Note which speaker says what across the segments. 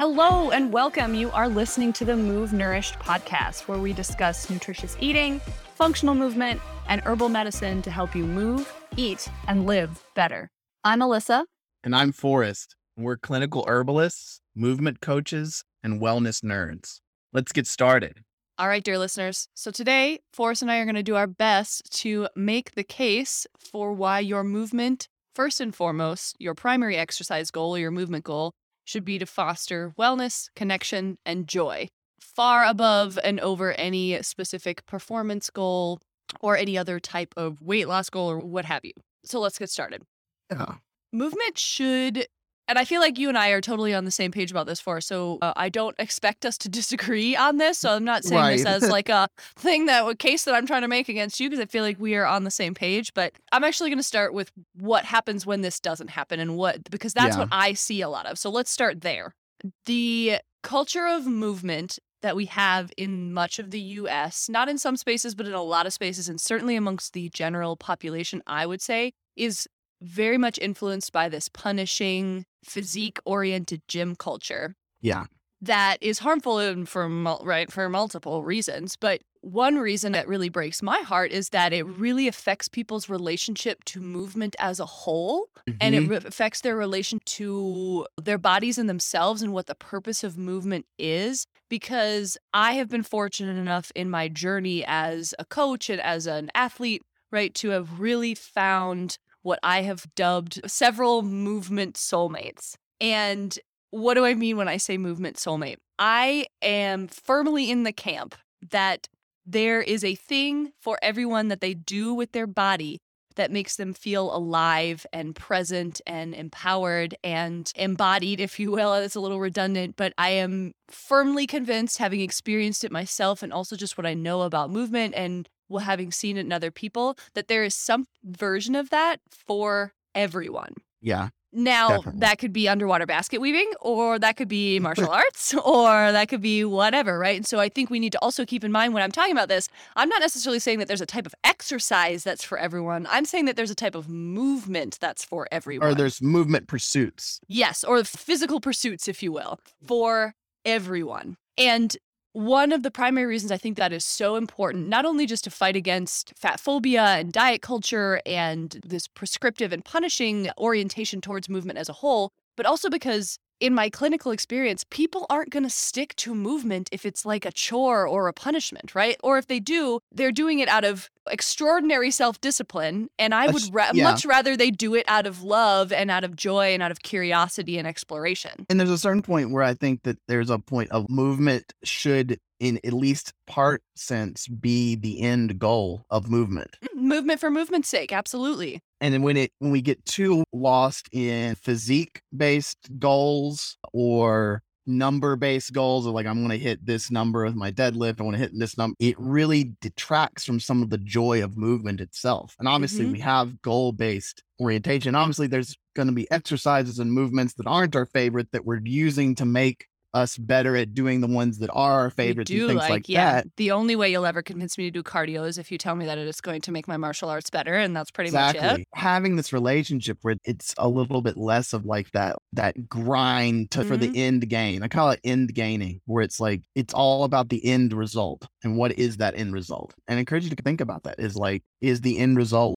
Speaker 1: Hello and welcome. You are listening to the Move Nourished podcast, where we discuss nutritious eating, functional movement, and herbal medicine to help you move, eat, and live better. I'm Alyssa.
Speaker 2: And I'm Forrest. We're clinical herbalists, movement coaches, and wellness nerds. Let's get started.
Speaker 1: All right, dear listeners. So today, Forrest and I are going to do our best to make the case for why your movement, first and foremost, your primary exercise goal or your movement goal, should be to foster wellness, connection, and joy, far above and over any specific performance goal or any other type of weight loss goal or what have you. So let's get started.
Speaker 2: Yeah.
Speaker 1: Movement should and I feel like you and I are totally on the same page about this, for so uh, I don't expect us to disagree on this. So I'm not saying this as like a thing that a case that I'm trying to make against you because I feel like we are on the same page. But I'm actually going to start with what happens when this doesn't happen and what because that's
Speaker 2: Yeah.
Speaker 1: what I see a lot of. So let's start there. The culture of movement that we have in much of the US, not in some spaces, but in a lot of spaces, and certainly amongst the general population, I would say, is very much influenced by this punishing, physique oriented gym culture
Speaker 2: Yeah.
Speaker 1: that is harmful in for right for multiple reasons but one reason that really breaks my heart is that it really affects people's relationship to movement as a whole and it
Speaker 2: Mhm.
Speaker 1: re- affects their relation to their bodies and themselves and what the purpose of movement is because i have been fortunate enough in my journey as a coach and as an athlete right to have really found what i have dubbed several movement soulmates and what do i mean when i say movement soulmate i am firmly in the camp that there is a thing for everyone that they do with their body that makes them feel alive and present and empowered and embodied, if you will. It's a little redundant, but I am firmly convinced, having experienced it myself and also just what I know about movement and well, having seen it in other people, that there is some version of that for everyone.
Speaker 2: Yeah.
Speaker 1: Now,
Speaker 2: Definitely.
Speaker 1: that could be underwater basket weaving, or that could be martial arts, or that could be whatever, right? And so I think we need to also keep in mind when I'm talking about this, I'm not necessarily saying that there's a type of exercise that's for everyone. I'm saying that there's a type of movement that's for everyone.
Speaker 2: Or there's movement pursuits.
Speaker 1: Yes, or physical pursuits, if you will, for everyone. And one of the primary reasons I think that is so important, not only just to fight against fat phobia and diet culture and this prescriptive and punishing orientation towards movement as a whole, but also because in my clinical experience, people aren't going to stick to movement if it's like a chore or a punishment, right? Or if they do, they're doing it out of extraordinary self discipline. And I would ra-
Speaker 2: yeah.
Speaker 1: much rather they do it out of love and out of joy and out of curiosity and exploration.
Speaker 2: And there's a certain point where I think that there's a point of movement should, in at least part sense, be the end goal of movement.
Speaker 1: Mm, movement for movement's sake, absolutely.
Speaker 2: And then when it when we get too lost in physique based goals or number based goals of like I'm going to hit this number with my deadlift, I want to hit this number, it really detracts from some of the joy of movement itself. And obviously
Speaker 1: Mhm.
Speaker 2: we have goal based orientation. Obviously there's going to be exercises and movements that aren't our favorite that we're using to make us better at doing the ones that are our favorites
Speaker 1: do
Speaker 2: and things like,
Speaker 1: yeah.
Speaker 2: that.
Speaker 1: The only way you'll ever convince me to do cardio is if you tell me that it is going to make my martial arts better, and that's pretty much it.
Speaker 2: having this relationship where it's a little bit less of like that that grind to for
Speaker 1: Mm-hmm.
Speaker 2: the end gain i call it end gaining where it's like it's all about the end result and what is that end result and I encourage you to think about that is like is the end result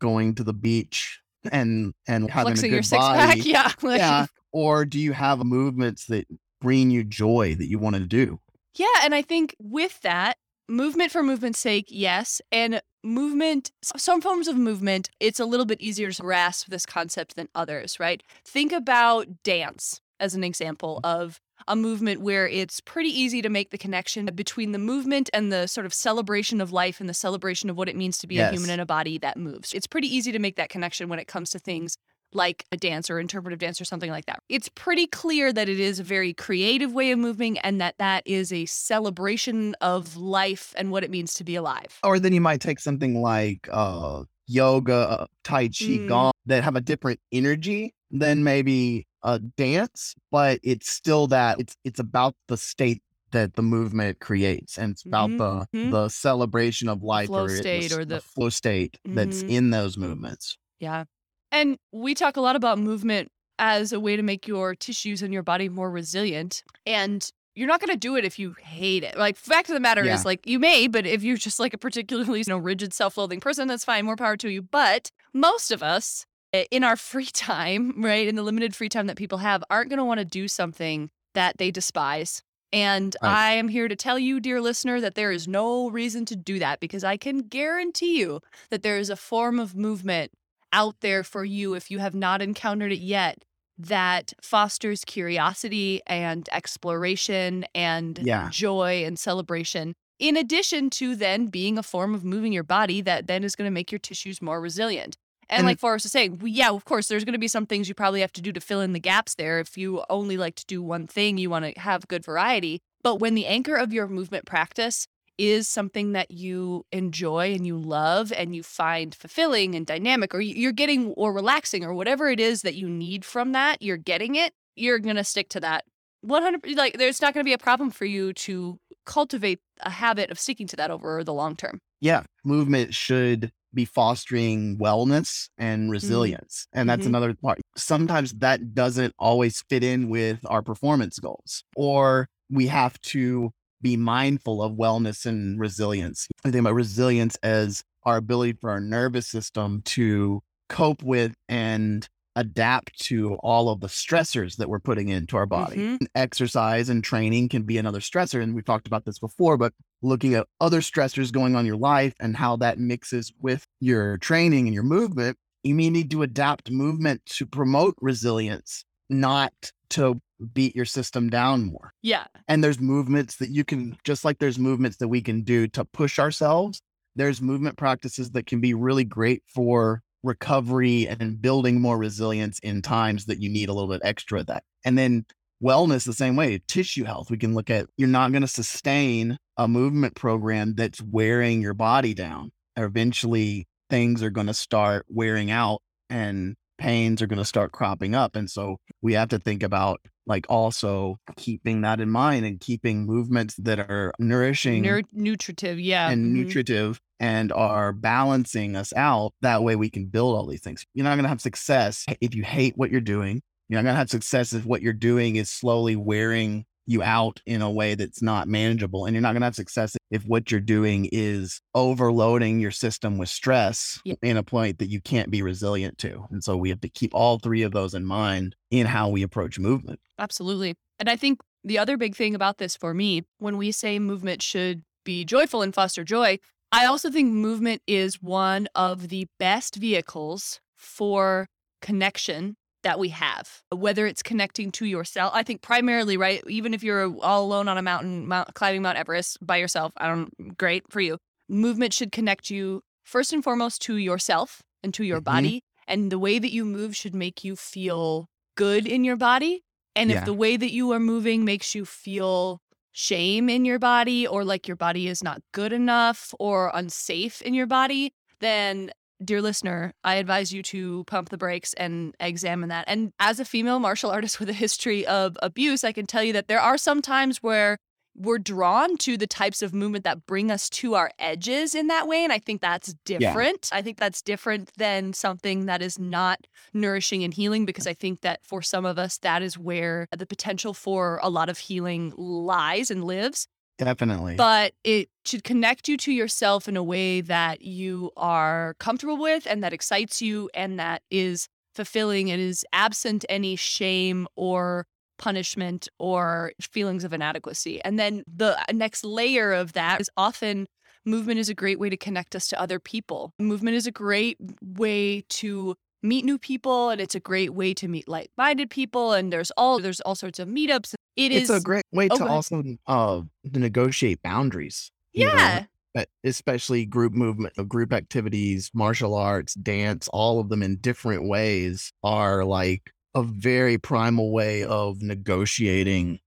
Speaker 2: going to the beach and and having
Speaker 1: Flexing
Speaker 2: a good body
Speaker 1: pack, yeah.
Speaker 2: yeah or do you have movements that bring you joy that you want to do
Speaker 1: Yeah, and I think with that, movement for movement's sake, yes. And movement, some forms of movement, it's a little bit easier to grasp this concept than others, right? Think about dance as an example mm. of a movement where it's pretty easy to make the connection between the movement and the sort of celebration of life and the celebration of what it means to be a human in a body that moves. It's pretty easy to make that connection when it comes to things like a dance or interpretive dance or something like that. It's pretty clear that it is a very creative way of moving and that that is a celebration of life and what it means to be alive.
Speaker 2: or then you might take something like uh yoga uh, tai chi
Speaker 1: Mm.
Speaker 2: gong that have a different energy than maybe a dance but it's still that it's it's about the state that the movement creates and it's about
Speaker 1: Mhm,
Speaker 2: the the celebration of life
Speaker 1: flow
Speaker 2: or it-
Speaker 1: state
Speaker 2: s-
Speaker 1: or the-
Speaker 2: flow state that's
Speaker 1: Mhm.
Speaker 2: in those movements
Speaker 1: Yeah. And we talk a lot about movement as a way to make your tissues and your body more resilient. And you're not going to do it if you hate it. Like, fact of the matter
Speaker 2: Yeah.
Speaker 1: is, like, you may, but if you're just like a particularly, you know, rigid, self-loathing person, that's fine. More power to you. But most of us, eh, in our free time, right, in the limited free time that people have, aren't going to want to do something that they despise. And
Speaker 2: Right.
Speaker 1: I am here to tell you, dear listener, that there is no reason to do that because I can guarantee you that there is a form of movement out there for you if you have not encountered it yet that fosters curiosity and exploration and
Speaker 2: Yeah.
Speaker 1: joy and celebration in addition to then being a form of moving your body that then is going to make your tissues more resilient and,
Speaker 2: And-
Speaker 1: like Forrest was saying, we, yeah, of course, there's going to be some things you probably have to do to fill in the gaps there. If you only like to do one thing, you want to have good variety. But when the anchor of your movement practice is something that you enjoy and you love and you find fulfilling and dynamic, or you're getting or relaxing, or whatever it is that you need from that, you're getting it, you're going to stick to that. 100 like there's not going to be a problem for you to cultivate a habit of sticking to that over the long term.
Speaker 2: yeah, movement should be fostering wellness and resilience. And that's
Speaker 1: Mhm.
Speaker 2: another part. Sometimes that doesn't always fit in with our performance goals, or we have to be mindful of wellness and resilience. I think about resilience as our ability for our nervous system to cope with and adapt to all of the stressors that we're putting into our body.
Speaker 1: Mhm.
Speaker 2: Exercise and training can be another stressor. And we've talked about this before, but looking at other stressors going on in your life and how that mixes with your training and your movement, you may need to adapt movement to promote resilience, not to beat your system down more.
Speaker 1: Yeah.
Speaker 2: And there's movements that you can, just like there's movements that we can do to push ourselves, there's movement practices that can be really great for recovery and building more resilience in times that you need a little bit extra of that. And then wellness the same way tissue health we can look at you're not going to sustain a movement program that's wearing your body down eventually things are going to start wearing out and pains are going to start cropping up and so we have to think about like also keeping that in mind and keeping movements that are nourishing
Speaker 1: Nur- nutritive. Yeah.
Speaker 2: and
Speaker 1: mhm.
Speaker 2: nutritive and are balancing us out. That way we can build all these things. You're not going to have success if you hate what you're doing. You're not going to have success if what you're doing is slowly wearing you out in a way that's not manageable. And you're not going to have success if what you're doing is overloading your system with stress
Speaker 1: Yeah.
Speaker 2: in a point that you can't be resilient to. And so we have to keep all three of those in mind in how we approach movement.
Speaker 1: Absolutely. And I think the other big thing about this for me, when we say movement should be joyful and foster joy, I also think movement is one of the best vehicles for connection that we have, whether it's connecting to yourself. I think primarily, right? Even if you're all alone on a mountain, mount, climbing Mount Everest by yourself, I don't, great for you. Movement should connect you first and foremost to yourself and to your
Speaker 2: Mhm.
Speaker 1: body. And the way that you move should make you feel good in your body. And if the way that you are moving makes you feel shame in your body or like your body is not good enough or unsafe in your body, then dear listener, I advise you to pump the brakes and examine that. And as a female martial artist with a history of abuse, I can tell you that there are some times where we're drawn to the types of movement that bring us to our edges in that way. And I think that's different. I think that's different than something that is not nourishing and healing because I think that for some of us, that is where the potential for a lot of healing lies and lives
Speaker 2: Definitely.
Speaker 1: but it should connect you to yourself in a way that you are comfortable with and that excites you and that is fulfilling and is absent any shame or punishment or feelings of inadequacy. And then the uh, next layer of that is often movement is a great way to connect us to other people. Movement is a great way to meet new people and it's a great way to meet like-minded people and there's all there's all sorts of meetups. It is
Speaker 2: it's a great way
Speaker 1: Oh,
Speaker 2: to also uh, to negotiate boundaries. you know,
Speaker 1: yeah.
Speaker 2: but especially group movement, uh, group activities, martial arts, dance, all of them in different ways are like a very primal way of negotiating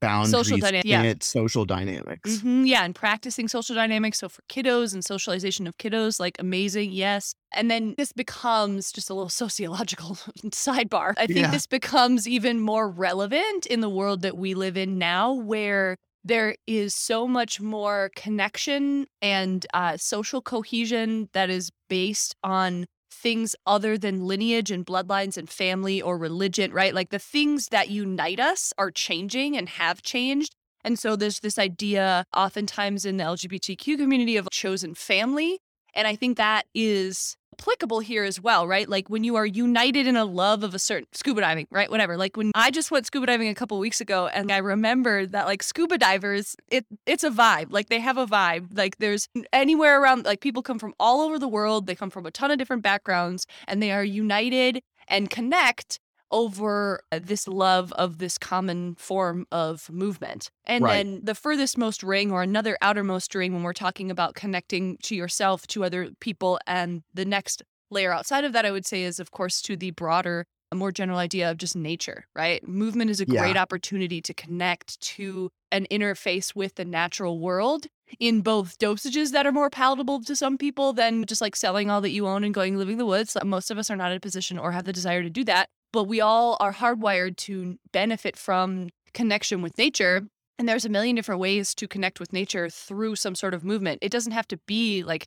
Speaker 2: boundaries
Speaker 1: dyna- yeah.
Speaker 2: in its social dynamics.
Speaker 1: hmm yeah, and practicing social dynamics. So for kiddos and socialization of kiddos, like amazing, yes. And then this becomes just a little sociological sidebar. I think
Speaker 2: Yeah.
Speaker 1: this becomes even more relevant in the world that we live in now, where there is so much more connection and uh, social cohesion that is based on things other than lineage and bloodlines and family or religion, right? Like the things that unite us are changing and have changed. And so there's this idea, oftentimes in the LGBTQ community, of chosen family. And I think that is applicable here as well, right? Like when you are united in a love of a certain scuba diving, right? Whatever. Like when I just went scuba diving a couple weeks ago and I remembered that like scuba divers, it it's a vibe. Like they have a vibe. Like there's anywhere around like people come from all over the world. They come from a ton of different backgrounds and they are united and connect over uh, this love of this common form of movement. And
Speaker 2: Right.
Speaker 1: then the furthest most ring or another outermost ring when we're talking about connecting to yourself, to other people, and the next layer outside of that, I would say, is of course to the broader, a more general idea of just nature, right? Movement is a
Speaker 2: Yeah.
Speaker 1: great opportunity to connect to an interface with the natural world in both dosages that are more palatable to some people than just like selling all that you own and going living the woods. Most of us are not in a position or have the desire to do that, but we all are hardwired to benefit from connection with nature. And there's a million different ways to connect with nature through some sort of movement. It doesn't have to be like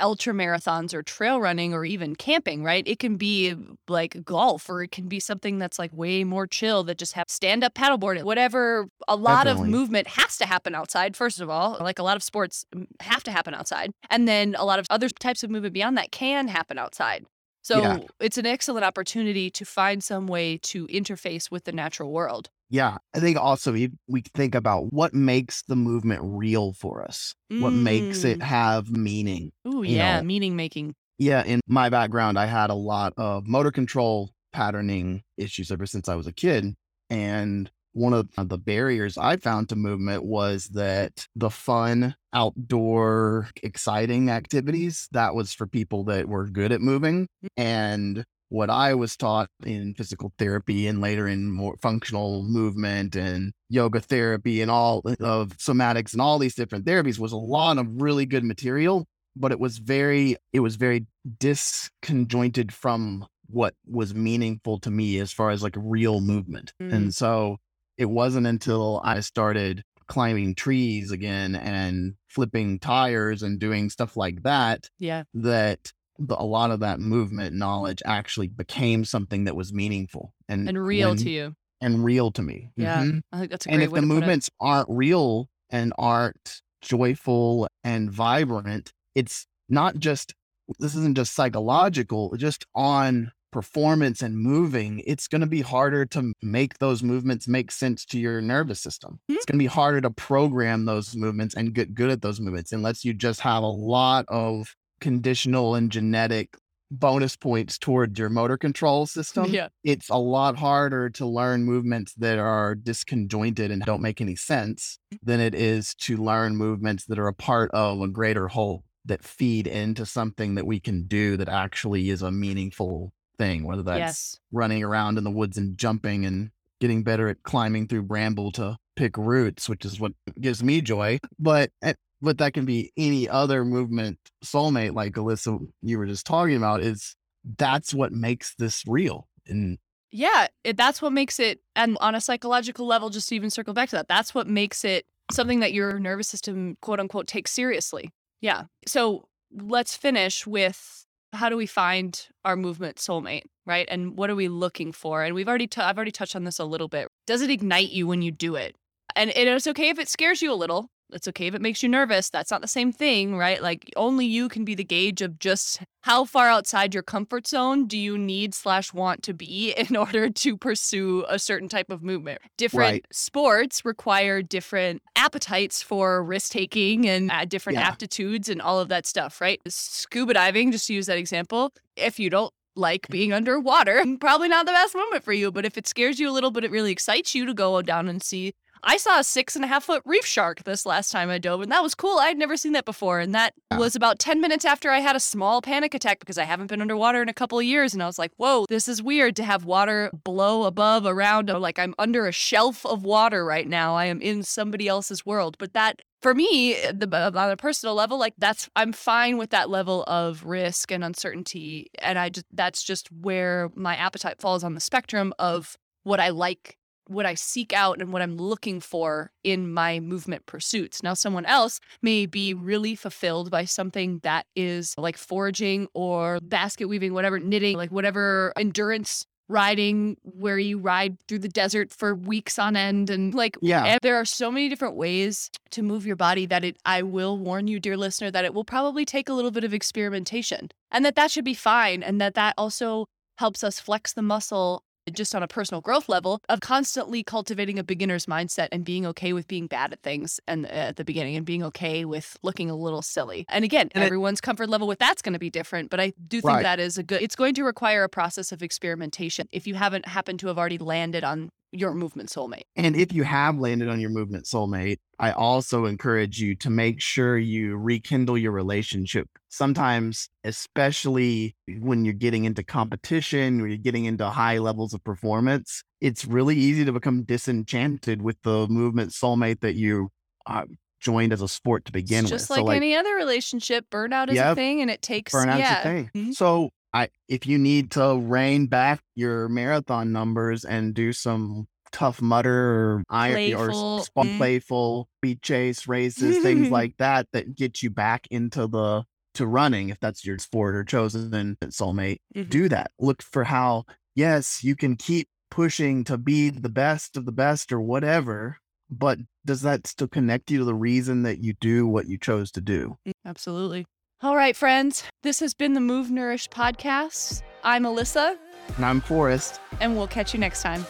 Speaker 1: ultra marathons or trail running or even camping, right? It can be like golf or it can be something that's like way more chill that just have stand up paddleboard, whatever. A lot
Speaker 2: Definitely.
Speaker 1: of movement has to happen outside, first of all. Like a lot of sports mm, have to happen outside. And then a lot of other types of movement beyond that can happen outside. So
Speaker 2: Yeah.
Speaker 1: it's an excellent opportunity to find some way to interface with the natural world.
Speaker 2: Yeah. I think also we, think about what makes the movement real for us, what makes it
Speaker 1: Mm.
Speaker 2: have meaning. Oh,
Speaker 1: yeah,
Speaker 2: know,
Speaker 1: meaning making.
Speaker 2: Yeah, in my background, I had a lot of motor control patterning issues ever since I was a kid. And one of the barriers I found to movement was that the fun, outdoor, exciting activities, that was for people that were good at moving. And what I was taught in physical therapy and later in more functional movement and yoga therapy and all of somatics and all these different therapies was a lot of really good material but it was very it was very disconjointed from what was meaningful to me as far as like real movement
Speaker 1: Mm.
Speaker 2: and so it wasn't until i started climbing trees again and flipping tires and doing stuff like that
Speaker 1: Yeah.
Speaker 2: that the, a lot of that movement knowledge actually became something that was meaningful and
Speaker 1: And real
Speaker 2: when-
Speaker 1: to you.
Speaker 2: and real to me
Speaker 1: Yeah.
Speaker 2: Mhm
Speaker 1: I think that's a
Speaker 2: and
Speaker 1: great
Speaker 2: if
Speaker 1: way
Speaker 2: the movements aren't real and aren't joyful and vibrant it's not just this isn't just psychological just on performance and moving it's going to be harder to make those movements make sense to your nervous system
Speaker 1: Hmm.
Speaker 2: it's going to be harder to program those movements and get good at those movements unless you just have a lot of conditional and genetic bonus points toward your motor control system
Speaker 1: Yeah.
Speaker 2: it's a lot harder to learn movements that are disconjointed and don't make any sense than it is to learn movements that are a part of a greater whole that feed into something that we can do that actually is a meaningful thing, whether that's
Speaker 1: yes.
Speaker 2: running around in the woods and jumping and getting better at climbing through bramble to pick roots, which is what gives me joy. But eh, but that can be any other movement soulmate like Alyssa you were just talking about is that's what makes this real. And
Speaker 1: Yeah, it, that's what makes it, and on a psychological level, just to even circle back to that, that's what makes it something that your nervous system, quote unquote, takes seriously. Yeah. So let's finish with how do we find our movement soulmate, right? And what are we looking for? And we've already, t- I've already touched on this a little bit. Does it ignite you when you do it? And it is okay if it scares you a little. It's okay if it makes you nervous. That's not the same thing, right? Like only you can be the gauge of just how far outside your comfort zone do you need slash want to be in order to pursue a certain type of movement. Different
Speaker 2: Right.
Speaker 1: sports require different appetites for risk taking and uh, different
Speaker 2: Yeah.
Speaker 1: aptitudes and all of that stuff, right? Scuba diving, just to use that example, if you don't like being underwater, probably not the best moment for you. But if it scares you a little, but it really excites you to go down and see I saw a six and a half foot reef shark this last time I dove, and that was cool. I had never seen that before. And that
Speaker 2: Yeah.
Speaker 1: was about 10 minutes after I had a small panic attack because I haven't been underwater in a couple of years. And I was like, whoa, this is weird to have water blow above, around. Uh, like I'm under a shelf of water right now. I am in somebody else's world. But that, for me, eh, the, uh, on a personal level, like that's, I'm fine with that level of risk and uncertainty. And I just, that's just where my appetite falls on the spectrum of what I like what I seek out and what I'm looking for in my movement pursuits. Now someone else may be really fulfilled by something that is like foraging or basket weaving, whatever, knitting, like whatever endurance riding where you ride through the desert for weeks on end and like
Speaker 2: Yeah.
Speaker 1: there are so many different ways to move your body that it I will warn you dear listener that it will probably take a little bit of experimentation and that that should be fine and that that also helps us flex the muscle just on a personal growth level of constantly cultivating a beginner's mindset and being okay with being bad at things and uh, at the beginning and being okay with looking a little silly. And again,
Speaker 2: And it-
Speaker 1: everyone's comfort level with that's going to be different, but I do think
Speaker 2: Right.
Speaker 1: that is a good it's going to require a process of experimentation if you haven't happened to have already landed on your movement soulmate.
Speaker 2: And if you have landed on your movement soulmate, I also encourage you to make sure you rekindle your relationship. Sometimes, especially when you're getting into competition, when you're getting into high levels of performance, it's really easy to become disenchanted with the movement soulmate that you uh, joined as a sport to begin
Speaker 1: It's
Speaker 2: with.
Speaker 1: just
Speaker 2: So,
Speaker 1: like,
Speaker 2: like,
Speaker 1: any other relationship, burnout is a thing and it takes
Speaker 2: burnout's
Speaker 1: yeah.
Speaker 2: a thing.
Speaker 1: Mhm.
Speaker 2: So I if you need to rein back your marathon numbers and do some Tough Mudder or iron
Speaker 1: Playful,
Speaker 2: or s- fun,
Speaker 1: mm.
Speaker 2: playful beat chase races, things like that that get you back into the to running if that's your sport or chosen soulmate.
Speaker 1: Mhm.
Speaker 2: Do that. Look for how yes, you can keep pushing to be the best of the best or whatever, but does that still connect you to the reason that you do what you chose to do?
Speaker 1: Absolutely. All right, friends. This has been the Move Nourish podcast. I'm Alyssa,
Speaker 2: And I'm Forrest.
Speaker 1: and we'll catch you next time.